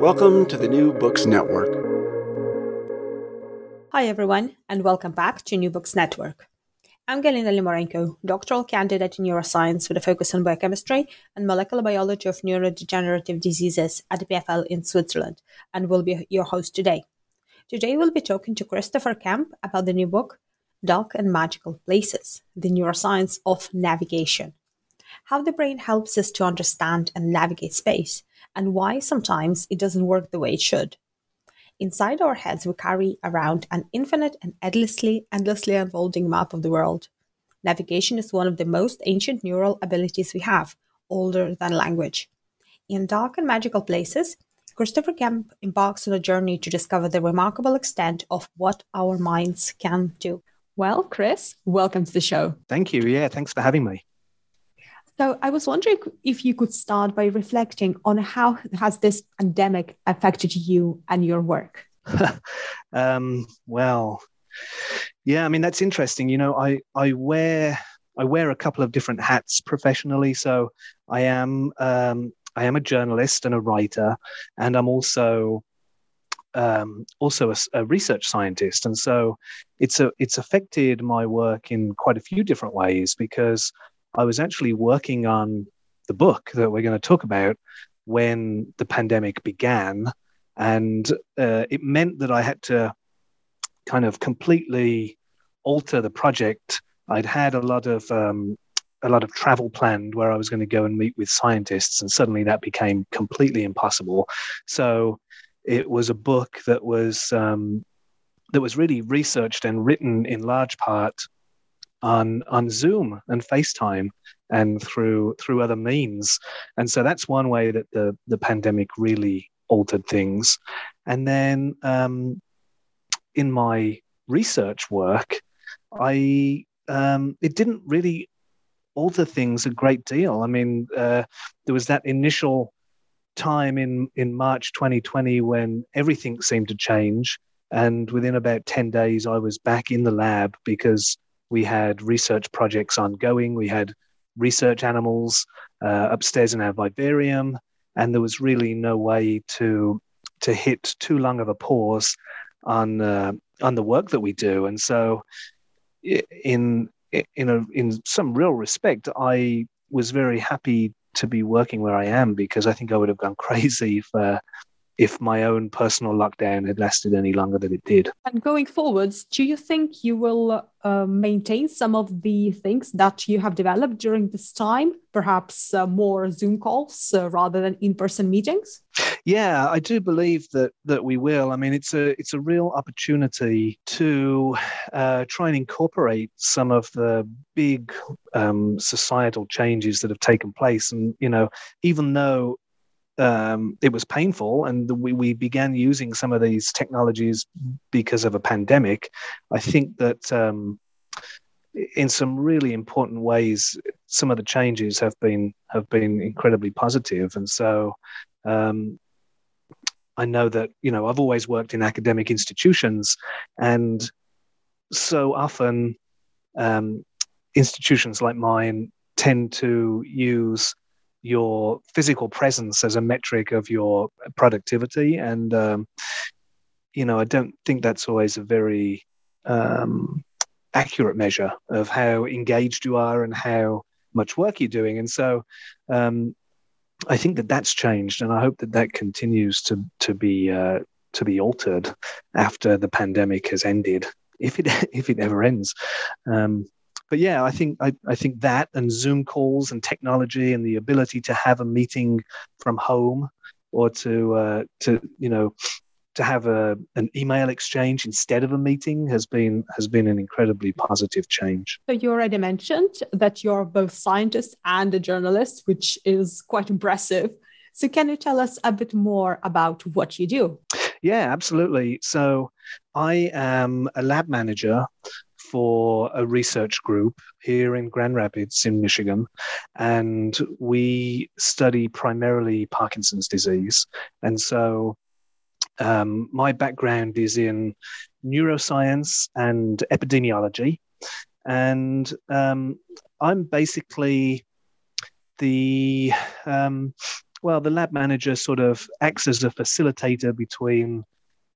Welcome to the New Books Network. Hi, everyone, and welcome back to New Books Network. I'm Galina Limorenko, doctoral candidate in neuroscience with a focus on biochemistry and molecular biology of neurodegenerative diseases at EPFL in Switzerland, and will be your host today. Today, we'll be talking to Christopher Kemp about the new book, Dark and Magical Places The Neuroscience of Navigation. How the brain helps us to understand and navigate space and why sometimes it doesn't work the way it should. Inside our heads, we carry around an infinite and endlessly, endlessly unfolding map of the world. Navigation is one of the most ancient neural abilities we have, older than language. In dark and magical places, Christopher Kemp embarks on a journey to discover the remarkable extent of what our minds can do. Well, Chris, welcome to the show. Thank you. Yeah, thanks for having me. So I was wondering if you could start by reflecting on how has this pandemic affected you and your work. um, well, yeah, I mean that's interesting. You know, I I wear I wear a couple of different hats professionally. So I am um, I am a journalist and a writer, and I'm also um, also a, a, research scientist, and so it's a it's affected my work in quite a few different ways because I was actually working on the book that we're going to talk about when the pandemic began. And uh, it meant that I had to kind of completely alter the project. I'd had a lot of um, a lot of travel planned where I was going to go and meet with scientists, and suddenly that became completely impossible. So it was a book that was um, that was really researched and written in large part on on Zoom and FaceTime and through through other means. And so that's one way that the the pandemic really altered things. And then um, in my research work, I um, it didn't really alter things a great deal. I mean, uh, there was that initial time in in March 2020 when everything seemed to change. And within about 10 days, I was back in the lab because we had research projects ongoing. We had research animals uh, upstairs in our vivarium, and there was really no way to to hit too long of a pause on uh, on the work that we do. And so, in in a in some real respect, I was very happy to be working where I am because I think I would have gone crazy for if my own personal lockdown had lasted any longer than it did. And going forwards, do you think you will uh, maintain some of the things that you have developed during this time? Perhaps uh, more Zoom calls uh, rather than in-person meetings? Yeah, I do believe that that we will. I mean, it's a it's a real opportunity to uh, try and incorporate some of the big um, societal changes that have taken place. And you know, even though um, it was painful, and we, we began using some of these technologies because of a pandemic. I think that um, in some really important ways, some of the changes have been have been incredibly positive, and so. Um, I know that you know I've always worked in academic institutions, and so often um, institutions like mine tend to use your physical presence as a metric of your productivity and um, you know i don't think that's always a very um, accurate measure of how engaged you are and how much work you're doing and so um, I think that that's changed, and I hope that that continues to to be uh, to be altered after the pandemic has ended, if it if it ever ends. Um, but yeah, I think I, I think that and Zoom calls and technology and the ability to have a meeting from home or to uh, to you know to have a an email exchange instead of a meeting has been has been an incredibly positive change. So you already mentioned that you're both scientist and a journalist, which is quite impressive. So can you tell us a bit more about what you do? Yeah, absolutely. So I am a lab manager for a research group here in Grand Rapids in Michigan. And we study primarily Parkinson's disease. And so um, my background is in neuroscience and epidemiology. And um, I'm basically the, um, well, the lab manager sort of acts as a facilitator between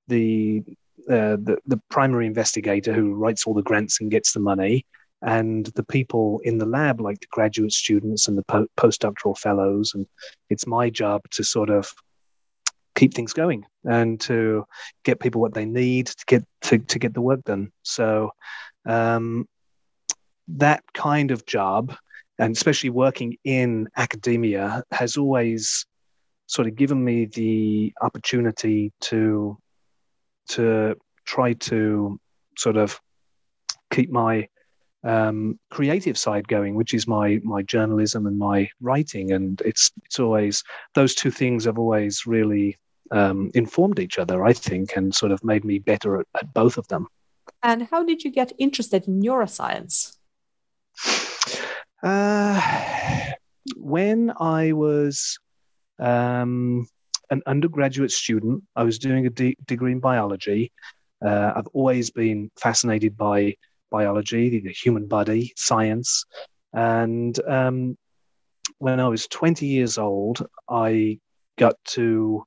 the uh, the, the primary investigator who writes all the grants and gets the money, and the people in the lab, like the graduate students and the po- postdoctoral fellows. And it's my job to sort of keep things going and to get people what they need to get to, to get the work done. So um, that kind of job, and especially working in academia, has always sort of given me the opportunity to to try to sort of keep my um, creative side going, which is my my journalism and my writing, and it's it's always those two things have always really um, informed each other, I think, and sort of made me better at, at both of them. And how did you get interested in neuroscience? Uh, when I was um, an undergraduate student. I was doing a de- degree in biology. Uh, I've always been fascinated by biology, the human body, science. And um, when I was 20 years old, I got to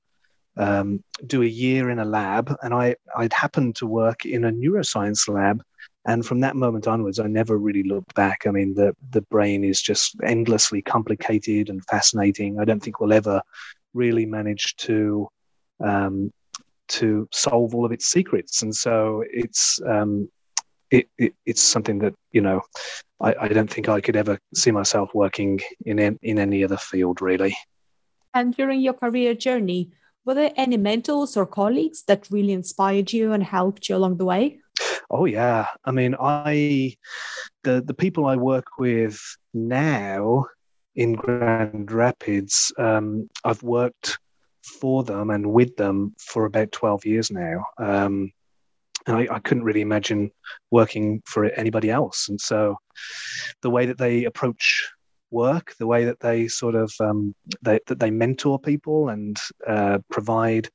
um, do a year in a lab, and I, I'd happened to work in a neuroscience lab. And from that moment onwards, I never really looked back. I mean, the, the brain is just endlessly complicated and fascinating. I don't think we'll ever really managed to um, to solve all of its secrets, and so it's um, it, it, it's something that you know I, I, don't think I could ever see myself working in in any other field really. And during your career journey, were there any mentors or colleagues that really inspired you and helped you along the way? Oh yeah, I mean, I the the people I work with now in Grand Rapids, um, I've worked for them and with them for about 12 years now. Um, and I, I, couldn't really imagine working for anybody else. And so the way that they approach work, the way that they sort of um, they, that they mentor people and uh, provide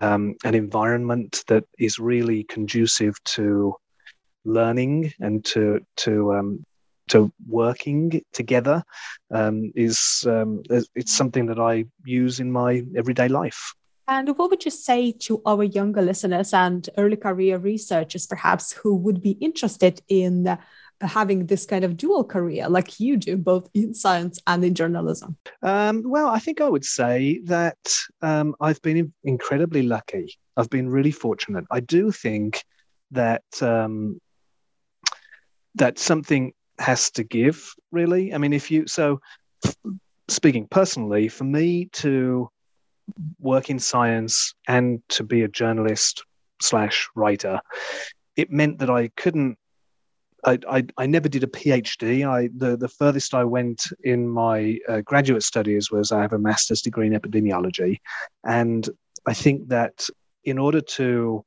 um, an environment that is really conducive to learning and to to um, to working together um, is um, it's something that I use in my everyday life. And what would you say to our younger listeners and early career researchers, perhaps, who would be interested in uh, having this kind of dual career like you do, both in science and in journalism? Um, well, I think I would say that um, I've been incredibly lucky. I've been really fortunate. I do think that um, that something has to give, really. I mean, if you, so speaking personally, for me to work in science and to be a journalist slash writer, it meant that I couldn't. I, I, I never did a PhD. I the, the furthest I went in my uh, graduate studies was I have a master's degree in epidemiology, and I think that in order to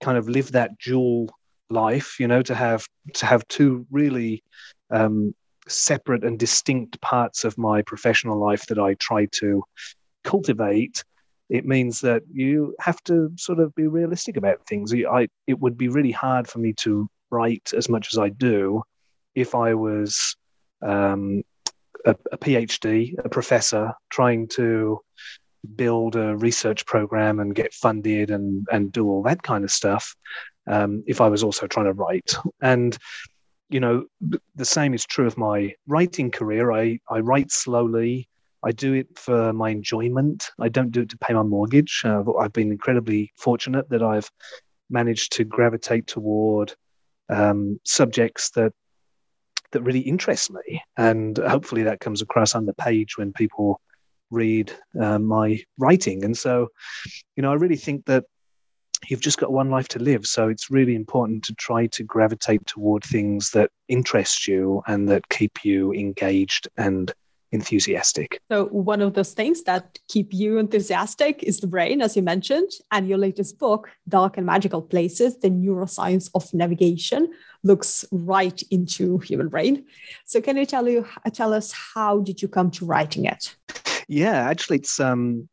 kind of live that dual life you know to have to have two really um, separate and distinct parts of my professional life that i try to cultivate it means that you have to sort of be realistic about things. I, it would be really hard for me to write as much as i do if i was um, a, a phd a professor trying to build a research program and get funded and and do all that kind of stuff um, if I was also trying to write. And you know, the same is true of my writing career. I, I write slowly. I do it for my enjoyment. I don't do it to pay my mortgage. Uh, I've been incredibly fortunate that I've managed to gravitate toward um, subjects that that really interest me, and hopefully that comes across on the page when people read uh, my writing. And so, you know, I really think that you've just got one life to live. So it's really important to try to gravitate toward things that interest you and that keep you engaged and enthusiastic. So, one of those things that keep you enthusiastic is the brain, as you mentioned. And your latest book, Dark and Magical Places The Neuroscience of Navigation, looks right into human brain. So, can you tell, you, tell us how did you come to writing it? Yeah, actually, it's, um,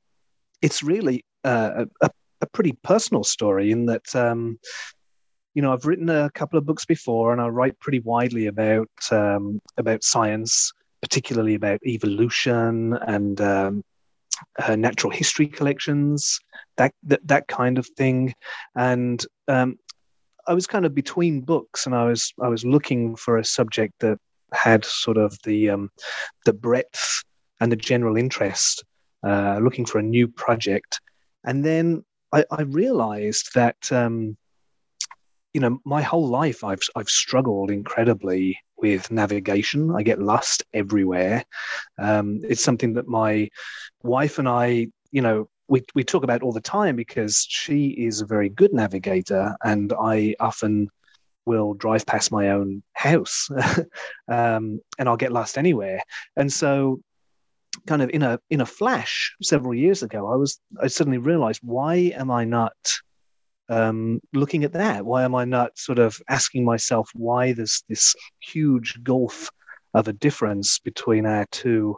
it's really uh, a, a pretty personal story in that. Um, you know, I've written a couple of books before, and I write pretty widely about um, about science particularly about evolution and um, uh, natural history collections, that, that that kind of thing. And um, I was kind of between books, and I was I was looking for a subject that had sort of the um, the breadth and the general interest, uh, looking for a new project. And then I, I realized that um, you know my whole life I've I've struggled incredibly with navigation. I get lost everywhere. Um, it's something that my wife and I, you know, we, we talk about all the time because she is a very good navigator, and I often will drive past my own house um, and I'll get lost anywhere. And so kind of in a in a flash several years ago, I was I suddenly realized why am I not um, looking at that? Why am I not sort of asking myself why there's this huge gulf of a difference between our two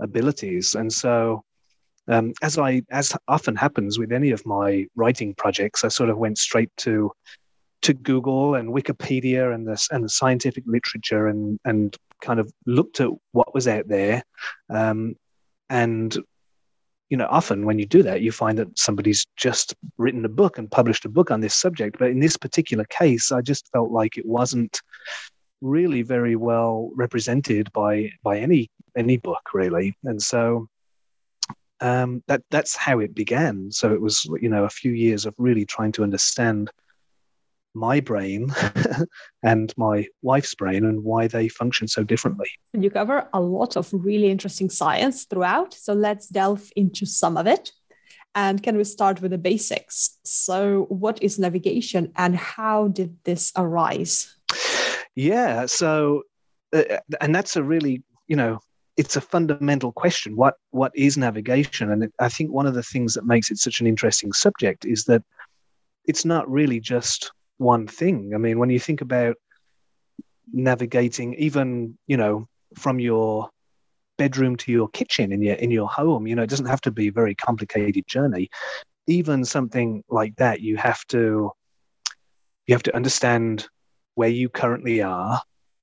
abilities? And so, um, as I as often happens with any of my writing projects, I sort of went straight to to Google and Wikipedia and the and the scientific literature and and kind of looked at what was out there, um, and you know, often when you do that, you find that somebody's just written a book and published a book on this subject. But in this particular case, I just felt like it wasn't really very well represented by by any any book really. And so um, that that's how it began. So it was you know a few years of really trying to understand my brain and my wife's brain and why they function so differently. You cover a lot of really interesting science throughout. So let's delve into some of it. And can we start with the basics? So, what is navigation and how did this arise? Yeah. So, uh, and that's a really, you know, it's a fundamental question. What what is navigation? And it, I think one of the things that makes it such an interesting subject is that it's not really just one thing. I mean, when you think about navigating, even you know, from your bedroom to your kitchen in your in your home, you know, it doesn't have to be a very complicated journey. Even something like that, you have to you have to understand where you currently are,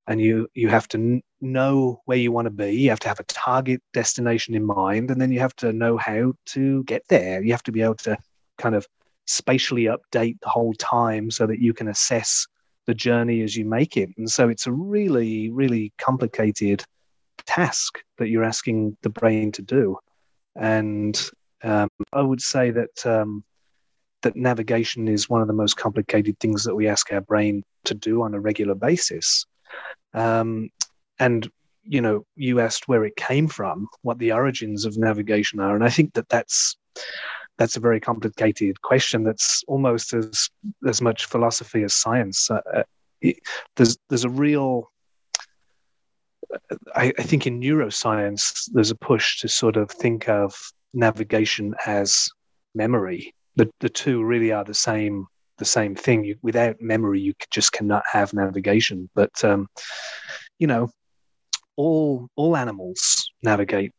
and you you have to n- know where you want to be. You have to have a target destination in mind, and then you have to know how to get there. You have to be able to kind of spatially update the whole time so that you can assess the journey as you make it. And so it's a really, really complicated task that you're asking the brain to do. And um, I would say that um, that navigation is one of the most complicated things that we ask our brain to do on a regular basis. Um, and you know, you asked where it came from, what the origins of navigation are, and I think that that's that's a very complicated question. That's almost as as much philosophy as science. Uh, uh it, there's there's a real I, I, think in neuroscience there's a push to sort of think of navigation as memory. The the two really are the same the same thing. You, without memory, you just cannot have navigation. But um, you know, all all animals navigate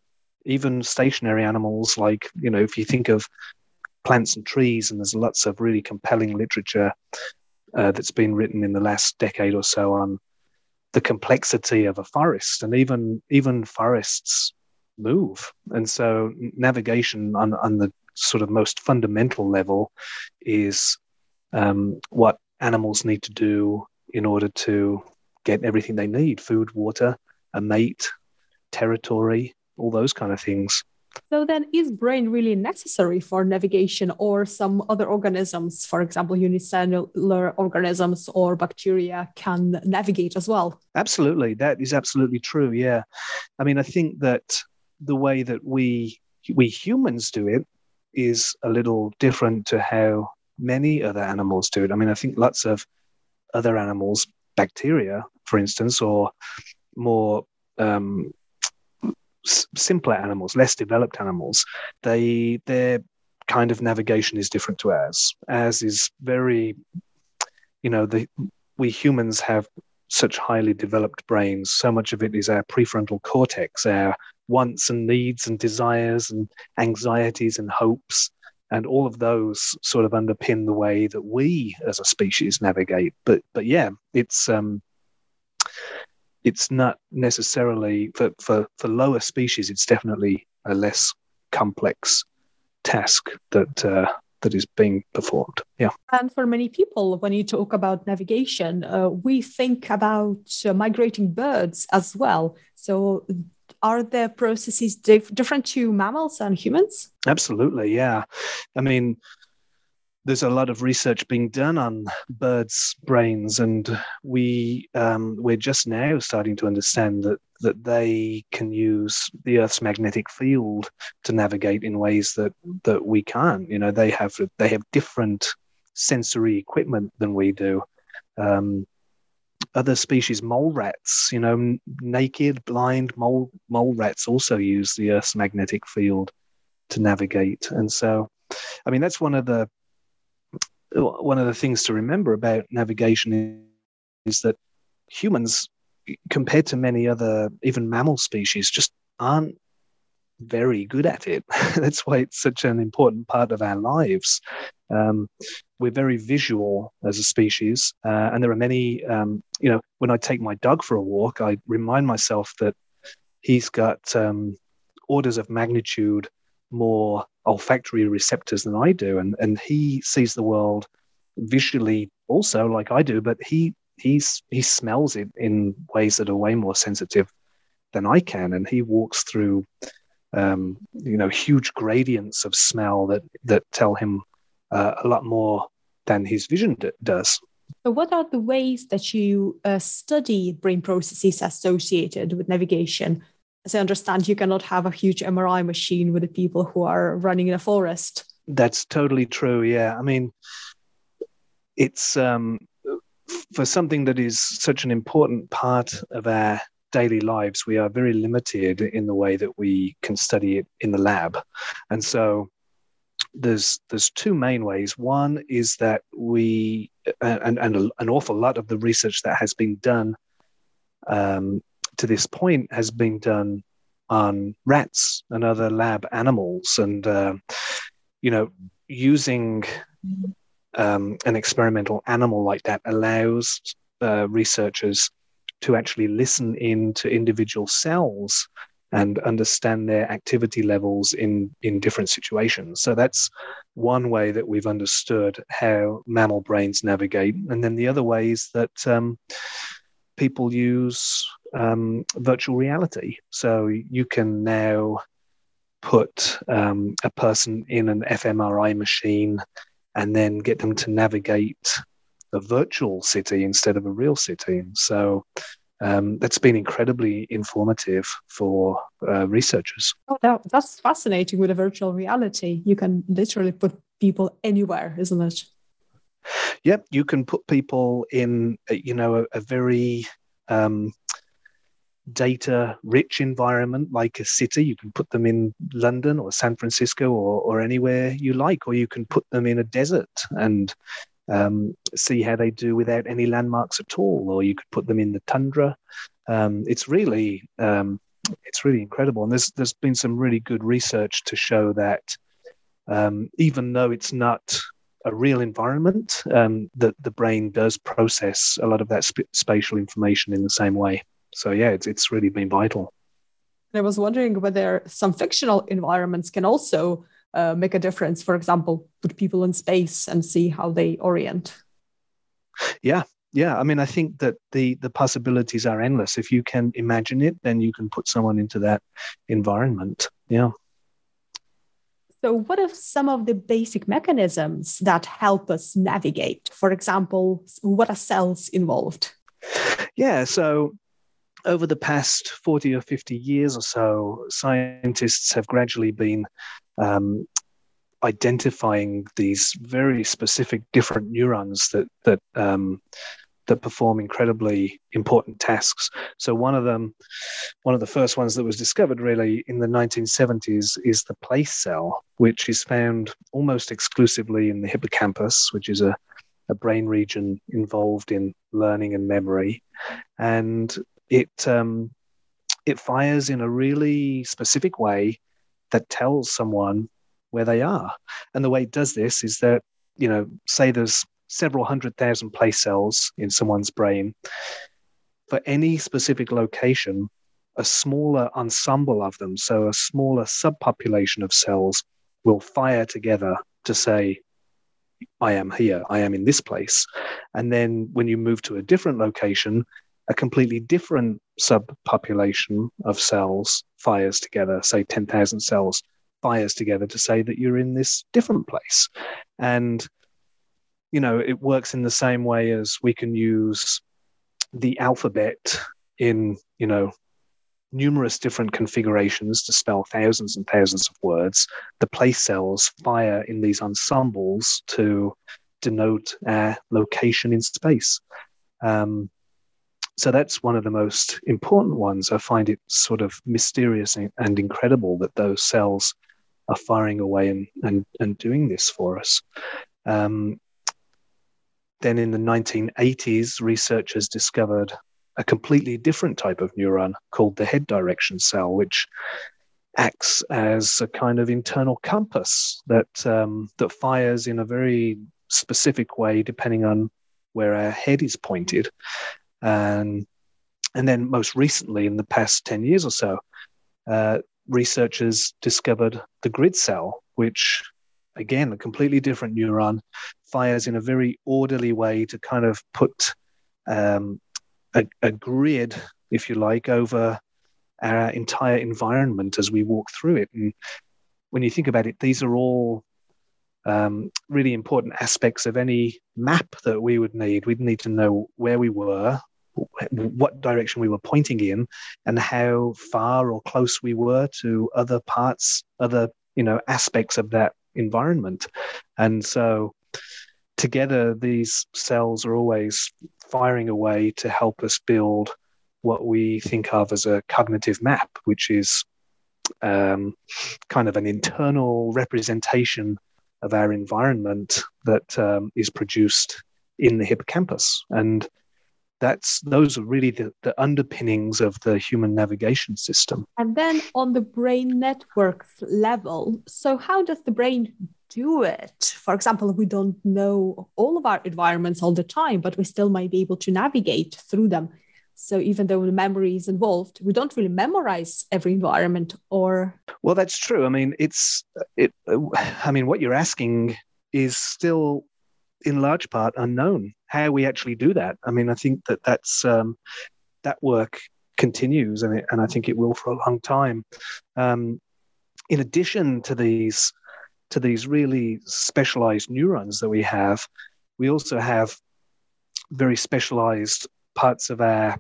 even stationary animals like you know if you think of plants and trees and there's lots of really compelling literature uh, that's been written in the last decade or so on the complexity of a forest and even even forests move. And so navigation on, on the sort of most fundamental level is um, what animals need to do in order to get everything they need food water a mate territory all those kind of things. So then, is brain really necessary for navigation, or some other organisms, for example, unicellular organisms or bacteria, can navigate as well? Absolutely, that is absolutely true. Yeah, I mean, I think that the way that we we humans do it is a little different to how many other animals do it. I mean, I think lots of other animals, bacteria, for instance, or more um, simpler animals, less developed animals, they their kind of navigation is different to ours. Ours is very, you know, the we humans have such highly developed brains. So much of it is our prefrontal cortex, our wants and needs and desires and anxieties and hopes. And all of those sort of underpin the way that we as a species navigate. But but yeah, it's um it's not necessarily for, for, for lower species, it's definitely a less complex task that uh, that is being performed. Yeah. And for many people, when you talk about navigation, uh, we think about uh, migrating birds as well. So, are the processes dif- different to mammals and humans? Absolutely. Yeah. I mean, there's a lot of research being done on birds' brains, and we um, we're just now starting to understand that that they can use the Earth's magnetic field to navigate in ways that that we can't. You know, they have they have different sensory equipment than we do. Um, other species, mole rats, you know, naked, blind mole mole rats also use the Earth's magnetic field to navigate, and so, I mean, that's one of the one of the things to remember about navigation is that humans, compared to many other, even mammal species, just aren't very good at it. That's why it's such an important part of our lives. Um, we're very visual as a species, uh, and there are many. Um, you know, when I take my dog for a walk, I remind myself that he's got um, orders of magnitude more olfactory receptors than I do, and and he sees the world visually also like I do, but he he's he smells it in ways that are way more sensitive than I can, and he walks through um, you know huge gradients of smell that that tell him uh, a lot more than his vision d- does. So, what are the ways that you uh, study brain processes associated with navigation? As I understand, you cannot have a huge MRI machine with the people who are running in a forest. That's totally true. Yeah, I mean, it's um, for something that is such an important part of our daily lives. We are very limited in the way that we can study it in the lab, and so there's there's two main ways. One is that we and and an awful lot of the research that has been done um, to this point has been done on rats and other lab animals, and uh, you know, using um, an experimental animal like that allows uh, researchers to actually listen in to individual cells and understand their activity levels in in different situations. So that's one way that we've understood how mammal brains navigate. And then the other way is that um, people use um, virtual reality. So you can now put um, a person in an fMRI machine and then get them to navigate a virtual city instead of a real city. So um, that's been incredibly informative for uh, researchers. Oh, that, that's fascinating with a virtual reality. You can literally put people anywhere, isn't it? Yep, you can put people in, you know, a, a very um, data rich environment like a city. You can put them in London or San Francisco or, or anywhere you like, or you can put them in a desert and um, see how they do without any landmarks at all, or you could put them in the tundra. Um, it's really um, it's really incredible, and there's there's been some really good research to show that um, even though it's not a real environment, um, that the brain does process a lot of that sp- spatial information in the same way. So yeah, it's it's really been vital. I was wondering whether some fictional environments can also uh, make a difference. For example, put people in space and see how they orient. Yeah, yeah, I mean, I think that the the possibilities are endless. If you can imagine it, then you can put someone into that environment. Yeah. So, what are some of the basic mechanisms that help us navigate? For example, what are cells involved? Yeah, so over the past 40 or 50 years or so, scientists have gradually been um, identifying these very specific different neurons that that um, that perform incredibly important tasks. So one of them, one of the first ones that was discovered really in the 1970s is the place cell, which is found almost exclusively in the hippocampus, which is a, a brain region involved in learning and memory. And it um, it fires in a really specific way that tells someone where they are. And the way it does this is that, you know, say there's several hundred thousand place cells in someone's brain. For any specific location, a smaller ensemble of them, so a smaller subpopulation of cells, will fire together to say, I am here, I am in this place. And then when you move to a different location, a completely different subpopulation of cells fires together, say 10,000 cells fires together to say that you're in this different place. And you know, it works in the same way as we can use the alphabet in, you know, numerous different configurations to spell thousands and thousands of words. The place cells fire in these ensembles to denote our location in space. Um, so that's one of the most important ones. I find it sort of mysterious and incredible that those cells are firing away and, and, and doing this for us. Um, then in the 1980s, researchers discovered a completely different type of neuron called the head direction cell, which acts as a kind of internal compass that um, that fires in a very specific way depending on where our head is pointed. And and then most recently, in the past 10 years or so, uh, researchers discovered the grid cell, which again, a completely different neuron, fires in a very orderly way to kind of put um, a, a grid, if you like, over our entire environment as we walk through it. And when you think about it, these are all um, really important aspects of any map that we would need. We'd need to know where we were, what direction we were pointing in, and how far or close we were to other parts, other you know aspects of that environment. And so together, these cells are always firing away to help us build what we think of as a cognitive map, which is um, kind of an internal representation of our environment that um, is produced in the hippocampus. And that's those are really the, the underpinnings of the human navigation system and then on the brain networks level so how does the brain do it for example we don't know all of our environments all the time but we still might be able to navigate through them so even though the memory is involved we don't really memorize every environment or well that's true i mean it's it i mean what you're asking is still in large part unknown how we actually do that. I mean, I think that that's um, that work continues, and, it, and I think it will for a long time. Um, in addition to these to these really specialized neurons that we have, we also have very specialized parts of our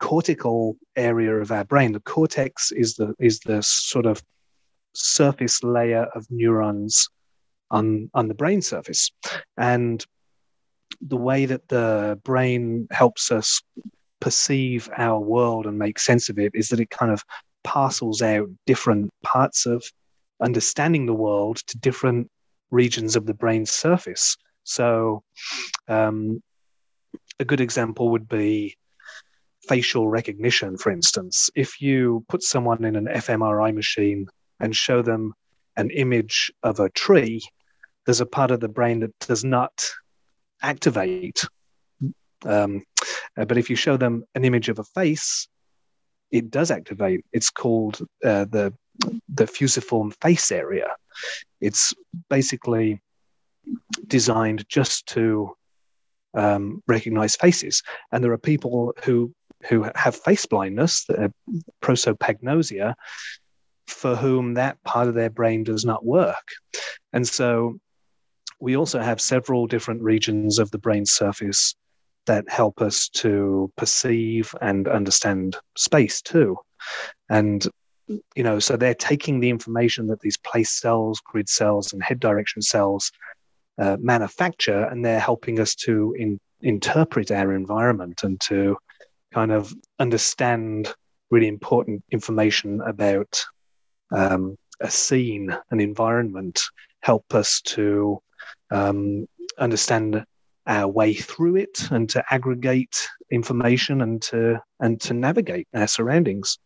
cortical area of our brain. The cortex is the is the sort of surface layer of neurons on on the brain surface, and the way that the brain helps us perceive our world and make sense of it is that it kind of parcels out different parts of understanding the world to different regions of the brain's surface. So, um, a good example would be facial recognition, for instance. If you put someone in an fMRI machine and show them an image of a tree, there's a part of the brain that does not activate. Um, uh, but if you show them an image of a face, it does activate. It's called uh, the the fusiform face area. It's basically designed just to um, recognize faces. And there are people who who have face blindness, prosopagnosia, for whom that part of their brain does not work. And so we also have several different regions of the brain surface that help us to perceive and understand space too. And you know, so they're taking the information that these place cells, grid cells, and head direction cells uh, manufacture, and they're helping us to in, interpret our environment and to kind of understand really important information about um, a scene, an environment, help us to um, understand our way through it and to aggregate information and to and to navigate our surroundings.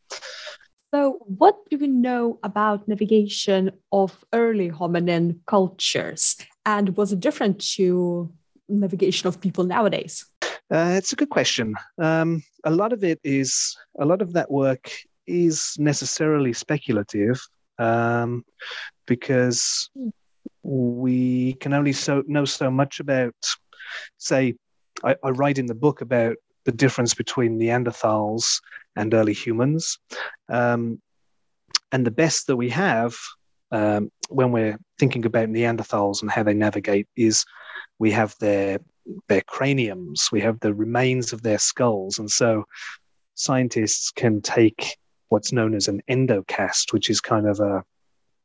So, what do we know about navigation of early hominin cultures, and was it different to navigation of people nowadays? Uh, it's a good question. Um, a lot of it is a lot of that work is necessarily speculative um, because we can only so know so much about, say, I, I write in the book about the difference between Neanderthals and early humans. Um, and the best that we have um, when we're thinking about Neanderthals and how they navigate is we have their their craniums, we have the remains of their skulls, and so scientists can take what's known as an endocast, which is kind of a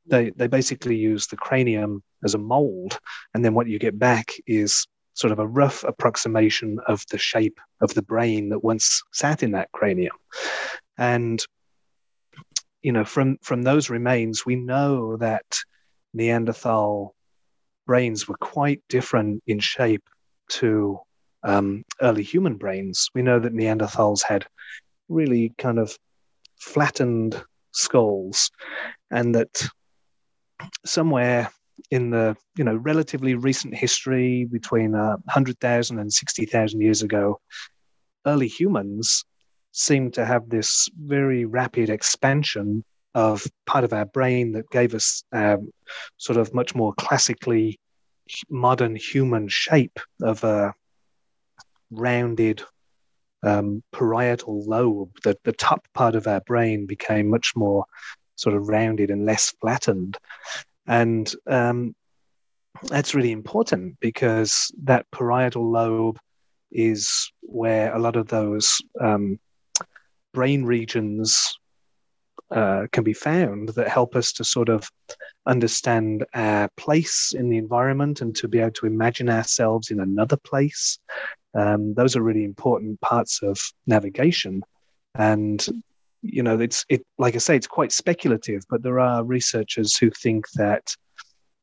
they they basically use the cranium as a mold, and then what you get back is sort of a rough approximation of the shape of the brain that once sat in that cranium. And you know, from from those remains, we know that Neanderthal brains were quite different in shape to um, early human brains. We know that Neanderthals had really kind of flattened skulls, and that somewhere in the you know relatively recent history between uh, 100,000 and 60,000 years ago, early humans seemed to have this very rapid expansion of part of our brain that gave us um, sort of much more classically modern human shape of a rounded um, parietal lobe. The, the top part of our brain became much more sort of rounded and less flattened. And um, that's really important because that parietal lobe is where a lot of those um, brain regions uh, can be found that help us to sort of understand our place in the environment and to be able to imagine ourselves in another place. Um, those are really important parts of navigation. And you know, it's it like I say, it's quite speculative, but there are researchers who think that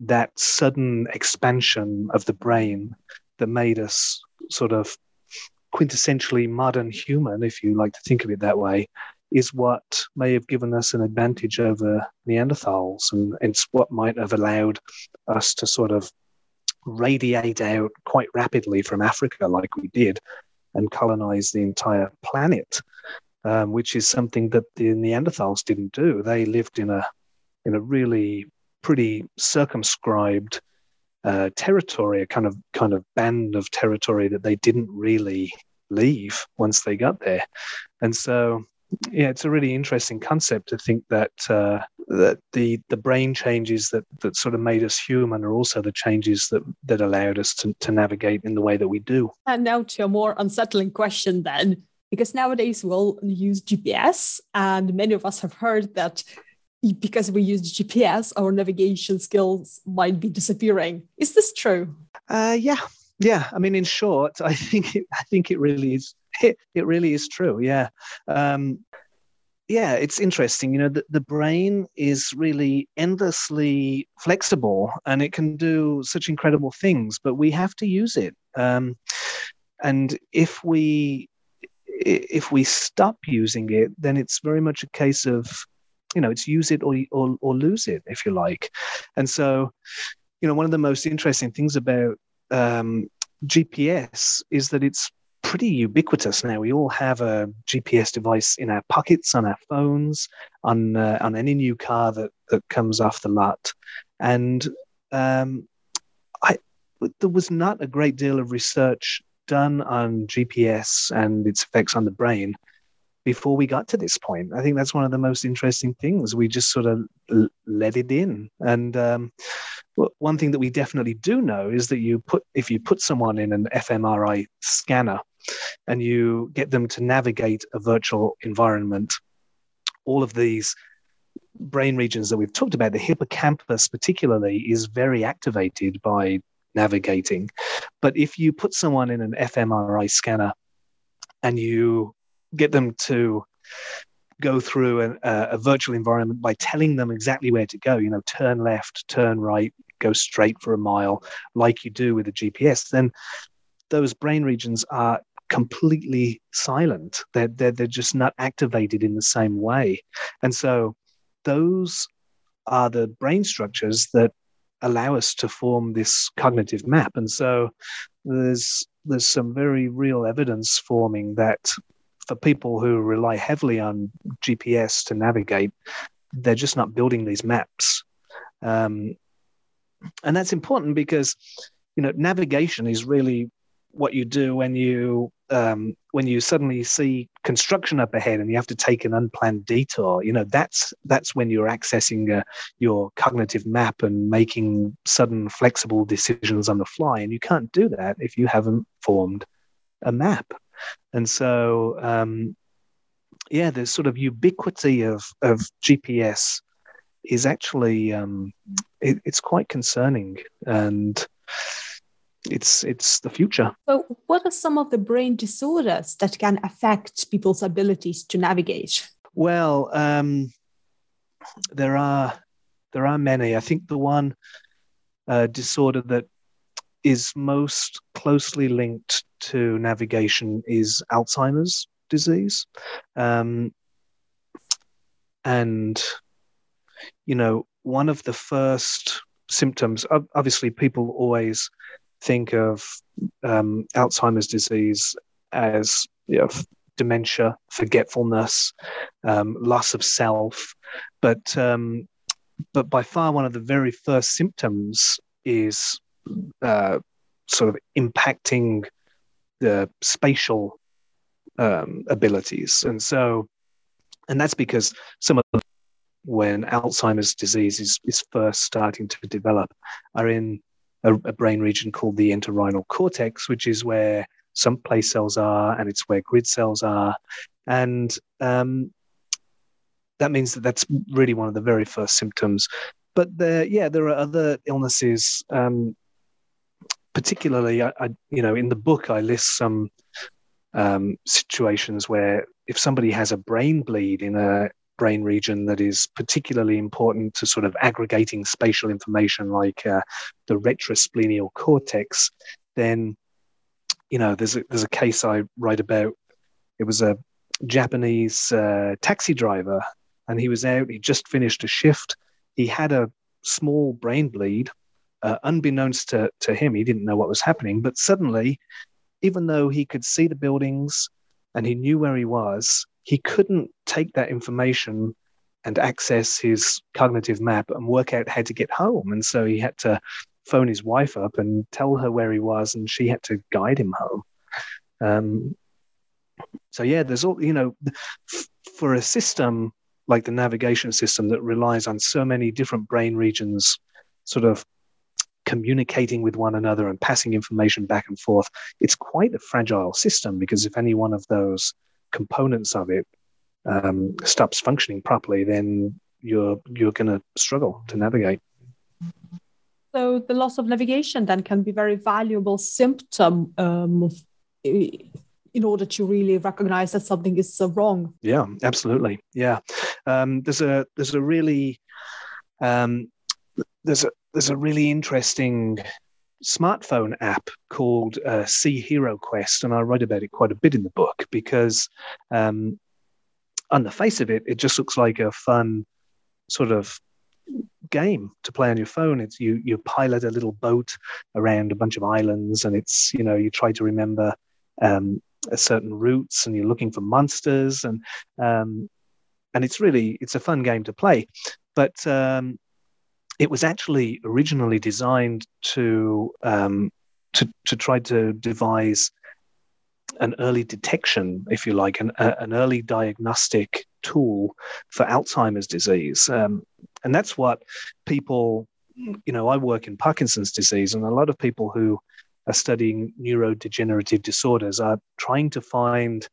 that sudden expansion of the brain that made us sort of quintessentially modern human, if you like to think of it that way, is what may have given us an advantage over Neanderthals, and it's what might have allowed us to sort of radiate out quite rapidly from Africa, like we did, and colonize the entire planet um, which is something that the Neanderthals didn't do. They lived in a in a really pretty circumscribed uh, territory, a kind of kind of band of territory that they didn't really leave once they got there, and so yeah, it's a really interesting concept to think that uh, that the the brain changes that that sort of made us human are also the changes that that allowed us to, to navigate in the way that we do. And now to a more unsettling question then because nowadays we'll use GPS, and many of us have heard that because we use GPS, our navigation skills might be disappearing. Is this true? Uh, yeah, yeah. I mean, in short, I think it, I think it really is. It, it really is true. Yeah. Um, yeah, it's interesting. You know, the, the brain is really endlessly flexible and it can do such incredible things, but we have to use it. Um, and if we if we stop using it, then it's very much a case of, you know, it's use it or, or, or lose it, if you like. And so, you know, one of the most interesting things about um, GPS is that it's pretty ubiquitous now. We all have a GPS device in our pockets, on our phones, on uh, on any new car that that comes off the lot, and um, I there was not a great deal of research done on GPS and its effects on the brain before we got to this point. I think that's one of the most interesting things. We just sort of l- let it in. And um, one thing that we definitely do know is that you put if you put someone in an fMRI scanner and you get them to navigate a virtual environment, all of these brain regions that we've talked about, the hippocampus particularly, is very activated by navigating. But if you put someone in an fMRI scanner and you get them to go through a, virtual environment by telling them exactly where to go, you know, turn left, turn right, go straight for a mile, like you do with a GPS, then those brain regions are completely silent. They're, they're, they're just not activated in the same way. And so those are the brain structures that allow us to form this cognitive map. And so there's there's some very real evidence forming that for people who rely heavily on GPS to navigate, they're just not building these maps. Um, and that's important because you know navigation is really what you do when you um, when you suddenly see construction up ahead and you have to take an unplanned detour you know that's that's when you're accessing uh, your cognitive map and making sudden flexible decisions on the fly. And you can't do that if you haven't formed a map. And so um, yeah there's sort of ubiquity of of gps is actually um, it, it's quite concerning. And it's it's the future. So, what are some of the brain disorders that can affect people's abilities to navigate? Well, um, there are there are many. I think the one uh, disorder that is most closely linked to navigation is Alzheimer's disease, um, and you know one of the first symptoms. Obviously, people always think of um, Alzheimer's disease as you know, dementia, forgetfulness, um, loss of self, but um, but by far one of the very first symptoms is uh, sort of impacting the spatial um, abilities, and so and that's because some of the when Alzheimer's disease is, is first starting to develop are in a, a brain region called the entorhinal cortex, which is where some place cells are and it's where grid cells are. And um, that means that that's really one of the very first symptoms. But there, yeah, there are other illnesses. Um, particularly, I, I, you know, in the book, I list some um, situations where if somebody has a brain bleed in a brain region that is particularly important to sort of aggregating spatial information like uh, the retrosplenial cortex, then you know there's a, there's a case I write about. It was a Japanese uh, taxi driver, and he was out. He just finished a shift. He had a small brain bleed, uh, unbeknownst to, to him. He didn't know what was happening, but suddenly, even though he could see the buildings and he knew where he was, he couldn't take that information and access his cognitive map and work out how to get home. And so he had to phone his wife up and tell her where he was, and she had to guide him home. Um, so yeah, there's all you know, for a system like the navigation system that relies on so many different brain regions, sort of communicating with one another and passing information back and forth. It's quite a fragile system because if any one of those components of it um, stops functioning properly, then you're you're going to struggle to navigate. So the loss of navigation then can be very valuable symptom um, of, in order to really recognize that something is uh, wrong. Yeah, absolutely. Yeah, um, there's a there's a really um, there's a there's a really interesting smartphone app called uh, Sea Hero Quest, and I write about it quite a bit in the book because, um, on the face of it, it just looks like a fun sort of game to play on your phone. It's you you pilot a little boat around a bunch of islands, and it's you know you try to remember um, certain routes, and you're looking for monsters, and um, and it's really it's a fun game to play, but um, it was actually originally designed to um, to to try to devise an early detection, if you like, an, a, an early diagnostic tool for Alzheimer's disease. Um, and that's what people, you know, I work in Parkinson's disease, and a lot of people who are studying neurodegenerative disorders are trying to find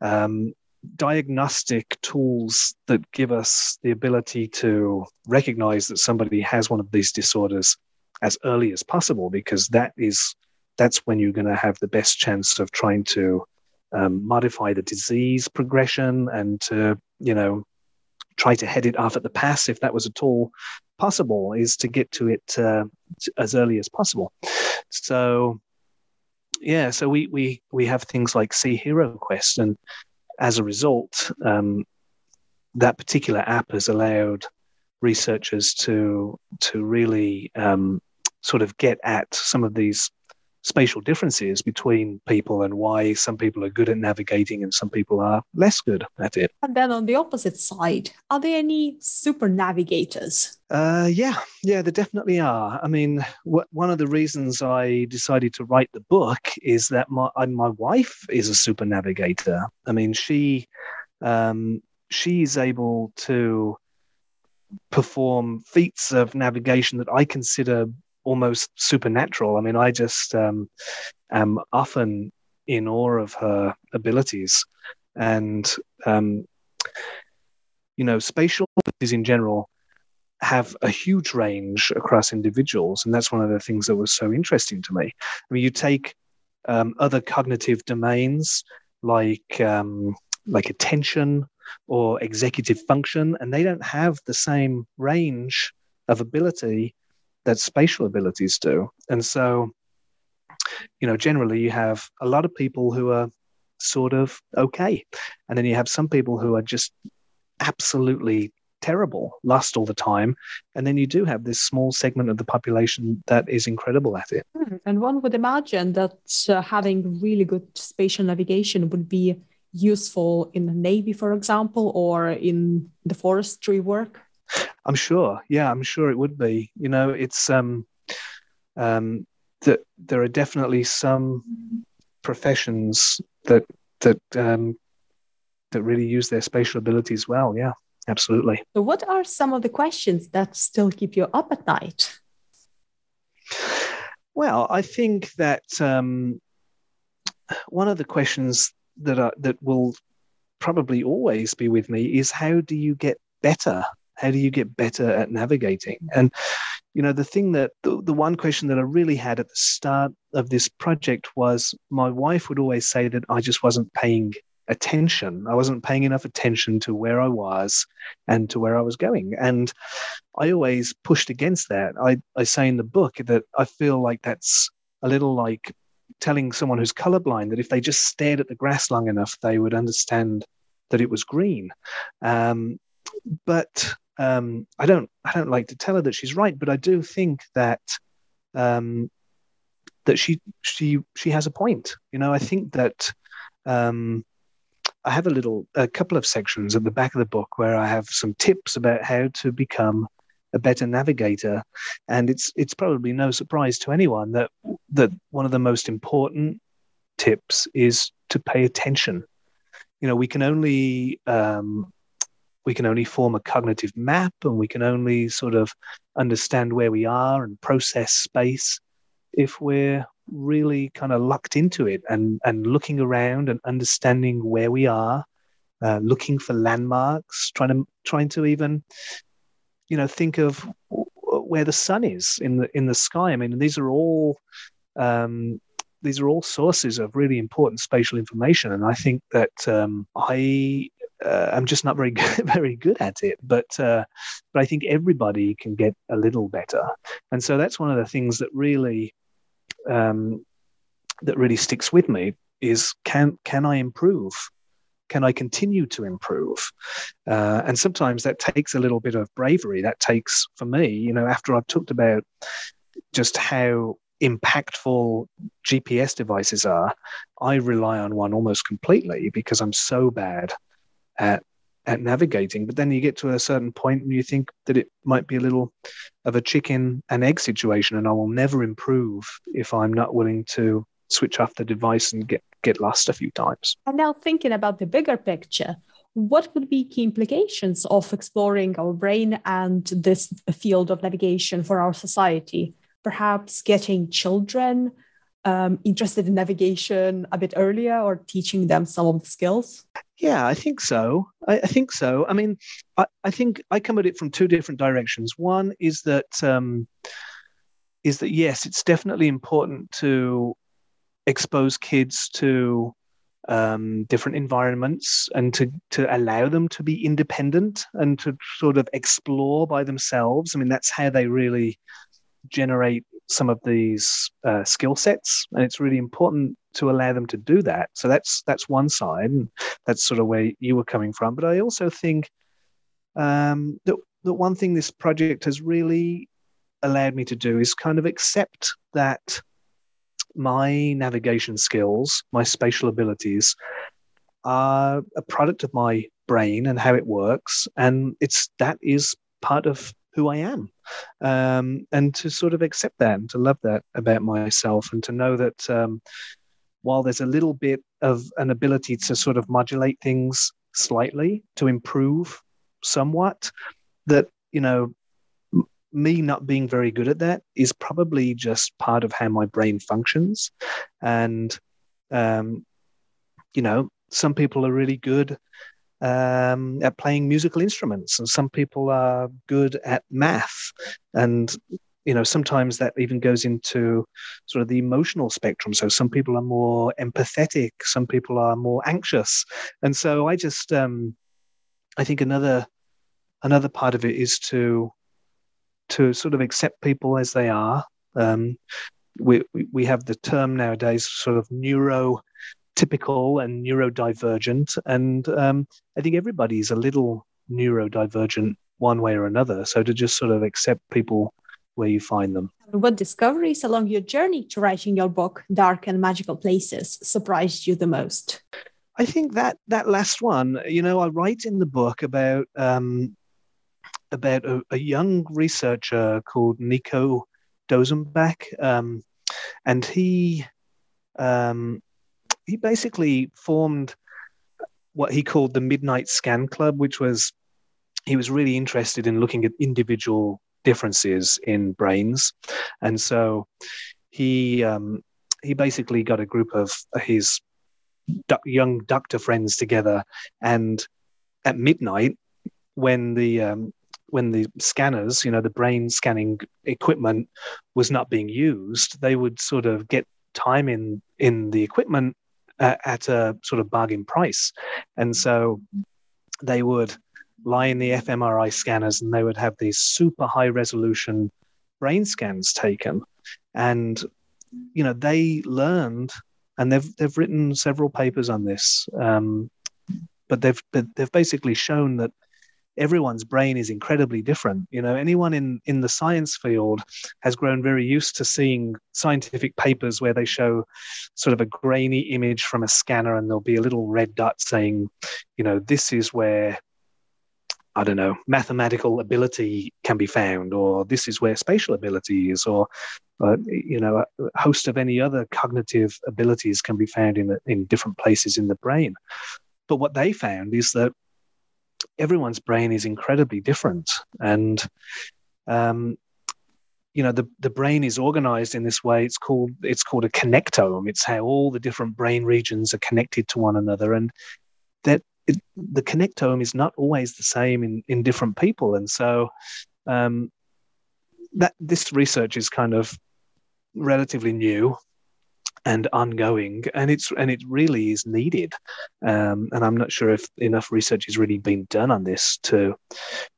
um, diagnostic tools that give us the ability to recognize that somebody has one of these disorders as early as possible because that is that's when you're going to have the best chance of trying to um, modify the disease progression and to you know try to head it off at the pass if that was at all possible is to get to it uh, as early as possible. So yeah so we we we have things like Sea Hero Quest and as a result um, that particular app has allowed researchers to to really um, sort of get at some of these spatial differences between people and why some people are good at navigating and some people are less good at it. And then on the opposite side, are there any super navigators? Uh, yeah, yeah, there definitely are. I mean, wh- one of the reasons I decided to write the book is that my my wife is a super navigator. I mean, she um, she's able to perform feats of navigation that I consider almost supernatural. I mean, I just um, am often in awe of her abilities, and um, you know, spatial abilities in general have a huge range across individuals, and that's one of the things that was so interesting to me. I mean, you take um, other cognitive domains like um, like attention or executive function, and they don't have the same range of ability that spatial abilities do. And so, you know, generally you have a lot of people who are sort of okay. And then you have some people who are just absolutely terrible, lost all the time. And then you do have this small segment of the population that is incredible at it. Hmm. And one would imagine that uh, having really good spatial navigation would be useful in the Navy, for example, or in the forestry work. I'm sure. Yeah, I'm sure it would be. You know, it's um, um, that there are definitely some professions that that um, that really use their spatial abilities well. Yeah, absolutely. So, what are some of the questions that still keep you up at night? Well, I think that um, one of the questions that are, that will probably always be with me is how do you get better how do you get better at navigating? And you know, the thing that the, the one question that I really had at the start of this project was my wife would always say that I just wasn't paying attention. I wasn't paying enough attention to where I was and to where I was going. And I always pushed against that. I, I say in the book that I feel like that's a little like telling someone who's colorblind that if they just stared at the grass long enough, they would understand that it was green. Um, but um, I don't I don't like to tell her that she's right, but I do think that um, that she she she has a point. You know, I think that um, I have a little a couple of sections at the back of the book where I have some tips about how to become a better navigator, and it's it's probably no surprise to anyone that that one of the most important tips is to pay attention. You know, we can only um, we can only form a cognitive map and we can only sort of understand where we are and process space if we're really kind of locked into it and, and looking around and understanding where we are, uh, looking for landmarks, trying to trying to even, you know, think of where the sun is in the in the sky. I mean, these are all um, these are all sources of really important spatial information, and I think that um, I uh, I'm just not very good, very good at it. But uh, but I think everybody can get a little better, and so that's one of the things that really um, that really sticks with me is can can I improve? Can I continue to improve? Uh, and sometimes that takes a little bit of bravery. That takes for me, you know, after I've talked about just how impactful GPS devices are, I rely on one almost completely because I'm so bad at at navigating. But then you get to a certain point and you think that it might be a little of a chicken and egg situation, and I will never improve if I'm not willing to switch off the device and get get lost a few times. And now thinking about the bigger picture, what would be key implications of exploring our brain and this field of navigation for our society? Perhaps getting children um, interested in navigation a bit earlier or teaching them some of the skills? Yeah, I think so. I, I think so. I mean, I, I, think I come at it from two different directions. One is that um, is that yes, it's definitely important to expose kids to um, different environments and to to allow them to be independent and to sort of explore by themselves. I mean, that's how they really generate some of these uh, skill sets, and it's really important to allow them to do that. So that's that's one side, and that's sort of where you were coming from. But I also think um, that that one thing this project has really allowed me to do is kind of accept that my navigation skills, my spatial abilities, are a product of my brain and how it works, and it's that is part of who I am. Um, and to sort of accept that and to love that about myself and to know that um, while there's a little bit of an ability to sort of modulate things slightly to improve somewhat, that, you know, me not being very good at that is probably just part of how my brain functions. And, um, you know, some people are really good um, at playing musical instruments, and some people are good at math. And you know, sometimes that even goes into sort of the emotional spectrum. So some people are more empathetic, some people are more anxious, and so I just, um, I think another another part of it is to to sort of accept people as they are. Um, we we have the term nowadays, sort of neuro typical and neurodivergent. And um, I think everybody's a little neurodivergent one way or another. So to just sort of accept people where you find them. What discoveries along your journey to writing your book, Dark and Magical Places, surprised you the most? I think that that last one, you know, I write in the book about um, about a, a young researcher called Nico Dosenbach, um, and he um, he basically formed what he called the Midnight Scan Club, which was he was really interested in looking at individual differences in brains, and so he um, he basically got a group of his young doctor friends together, and at midnight, when the um, when the scanners, you know, the brain scanning equipment was not being used, they would sort of get time in in the equipment uh, at a sort of bargain price. And so they would lie in the fMRI scanners and they would have these super high resolution brain scans taken. And, you know, they learned, and they've, they've written several papers on this, um, but they've, they've basically shown that everyone's brain is incredibly different. You know, anyone in in the science field has grown very used to seeing scientific papers where they show sort of a grainy image from a scanner, and there'll be a little red dot saying, you know, this is where I don't know, mathematical ability can be found, or this is where spatial ability is, or uh, you know, a host of any other cognitive abilities can be found in in different places in the brain. But what they found is that everyone's brain is incredibly different, and um, you know the the brain is organized in this way. It's called it's called a connectome. It's how all the different brain regions are connected to one another, and that it, the connectome is not always the same in in different people, and so. Um, that this research is kind of relatively new and ongoing, and it's and it really is needed. Um, and I'm not sure if enough research has really been done on this to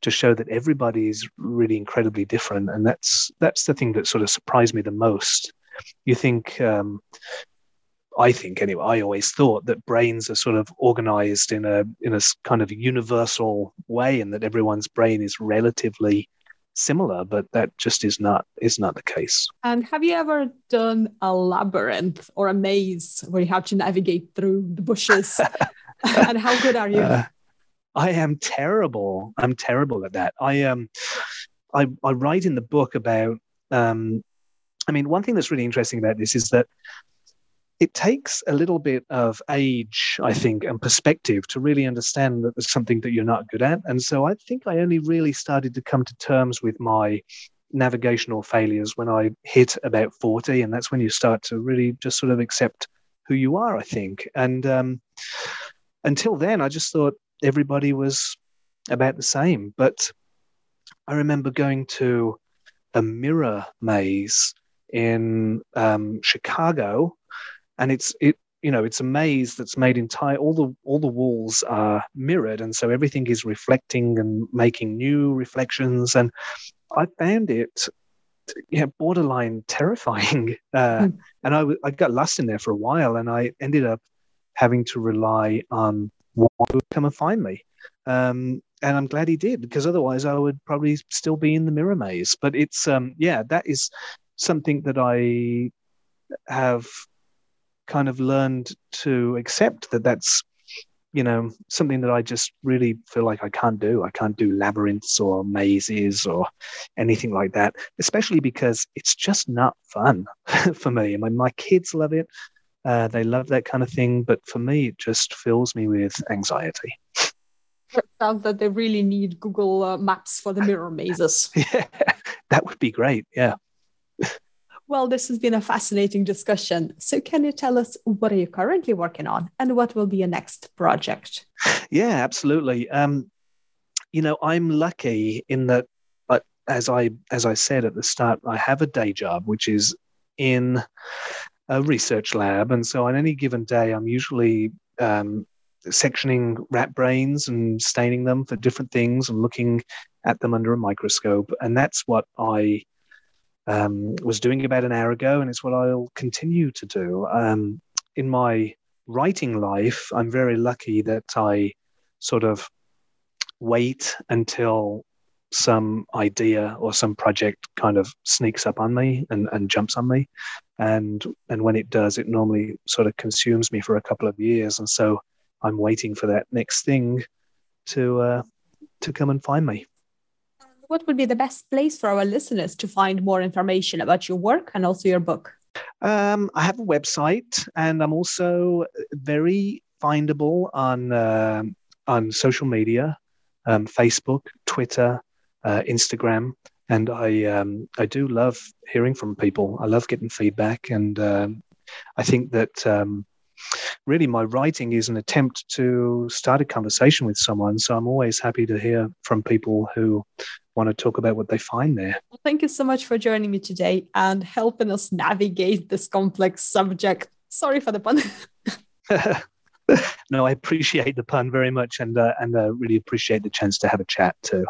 to show that everybody is really incredibly different, and that's that's the thing that sort of surprised me the most. You think. Um, I think anyway. I always thought that brains are sort of organized in a in a kind of universal way, and that everyone's brain is relatively similar, but that just is not is not the case. And have you ever done a labyrinth or a maze where you have to navigate through the bushes? and how good are you? Uh, I am terrible. I'm terrible at that. I um I I write in the book about um I mean one thing that's really interesting about this is that it takes a little bit of age, I think, and perspective to really understand that there's something that you're not good at. And so I think I only really started to come to terms with my navigational failures when I hit about 40. And that's when you start to really just sort of accept who you are, I think. And um, until then, I just thought everybody was about the same. But I remember going to a mirror maze in um, Chicago and it's it you know it's a maze that's made entire all the all the walls are mirrored. And so everything is reflecting and making new reflections. And i found it yeah borderline terrifying. Uh, mm. and I, I got lost in there for a while and i ended up having to rely on one to come and find me. Um, and i'm glad he did because otherwise i would probably still be in the mirror maze. But it's um, yeah that is something that i have kind of learned to accept that that's you know something that i just really feel like i can't do. I can't do labyrinths or mazes or anything like that especially because it's just not fun for me. I mean my kids love it. Uh, they love that kind of thing but for me it just fills me with anxiety. It sounds that they really need google uh, maps for the mirror mazes. Yeah that would be great yeah well, this has been a fascinating discussion. So, can you tell us what are you currently working on, and what will be your next project? Yeah, absolutely. Um, you know, I'm lucky in that, but as I as I said at the start, I have a day job which is in a research lab, and so on any given day, I'm usually um, sectioning rat brains and staining them for different things and looking at them under a microscope, and that's what I um, was doing about an hour ago, and it's what I'll continue to do. Um, in my writing life, I'm very lucky that I sort of wait until some idea or some project kind of sneaks up on me and, and jumps on me. And and when it does, it normally sort of consumes me for a couple of years. And so I'm waiting for that next thing to uh, to come and find me what would be the best place for our listeners to find more information about your work and also your book? Um, I have a website, and I'm also very findable on uh, on social media, um, Facebook, Twitter, uh, Instagram, and I um, I do love hearing from people. I love getting feedback, and um, I think that um, really my writing is an attempt to start a conversation with someone. So I'm always happy to hear from people who want to talk about what they find there. Well, thank you so much for joining me today and helping us navigate this complex subject. Sorry for the pun. no, I appreciate the pun very much, and uh, and uh, really appreciate the chance to have a chat too.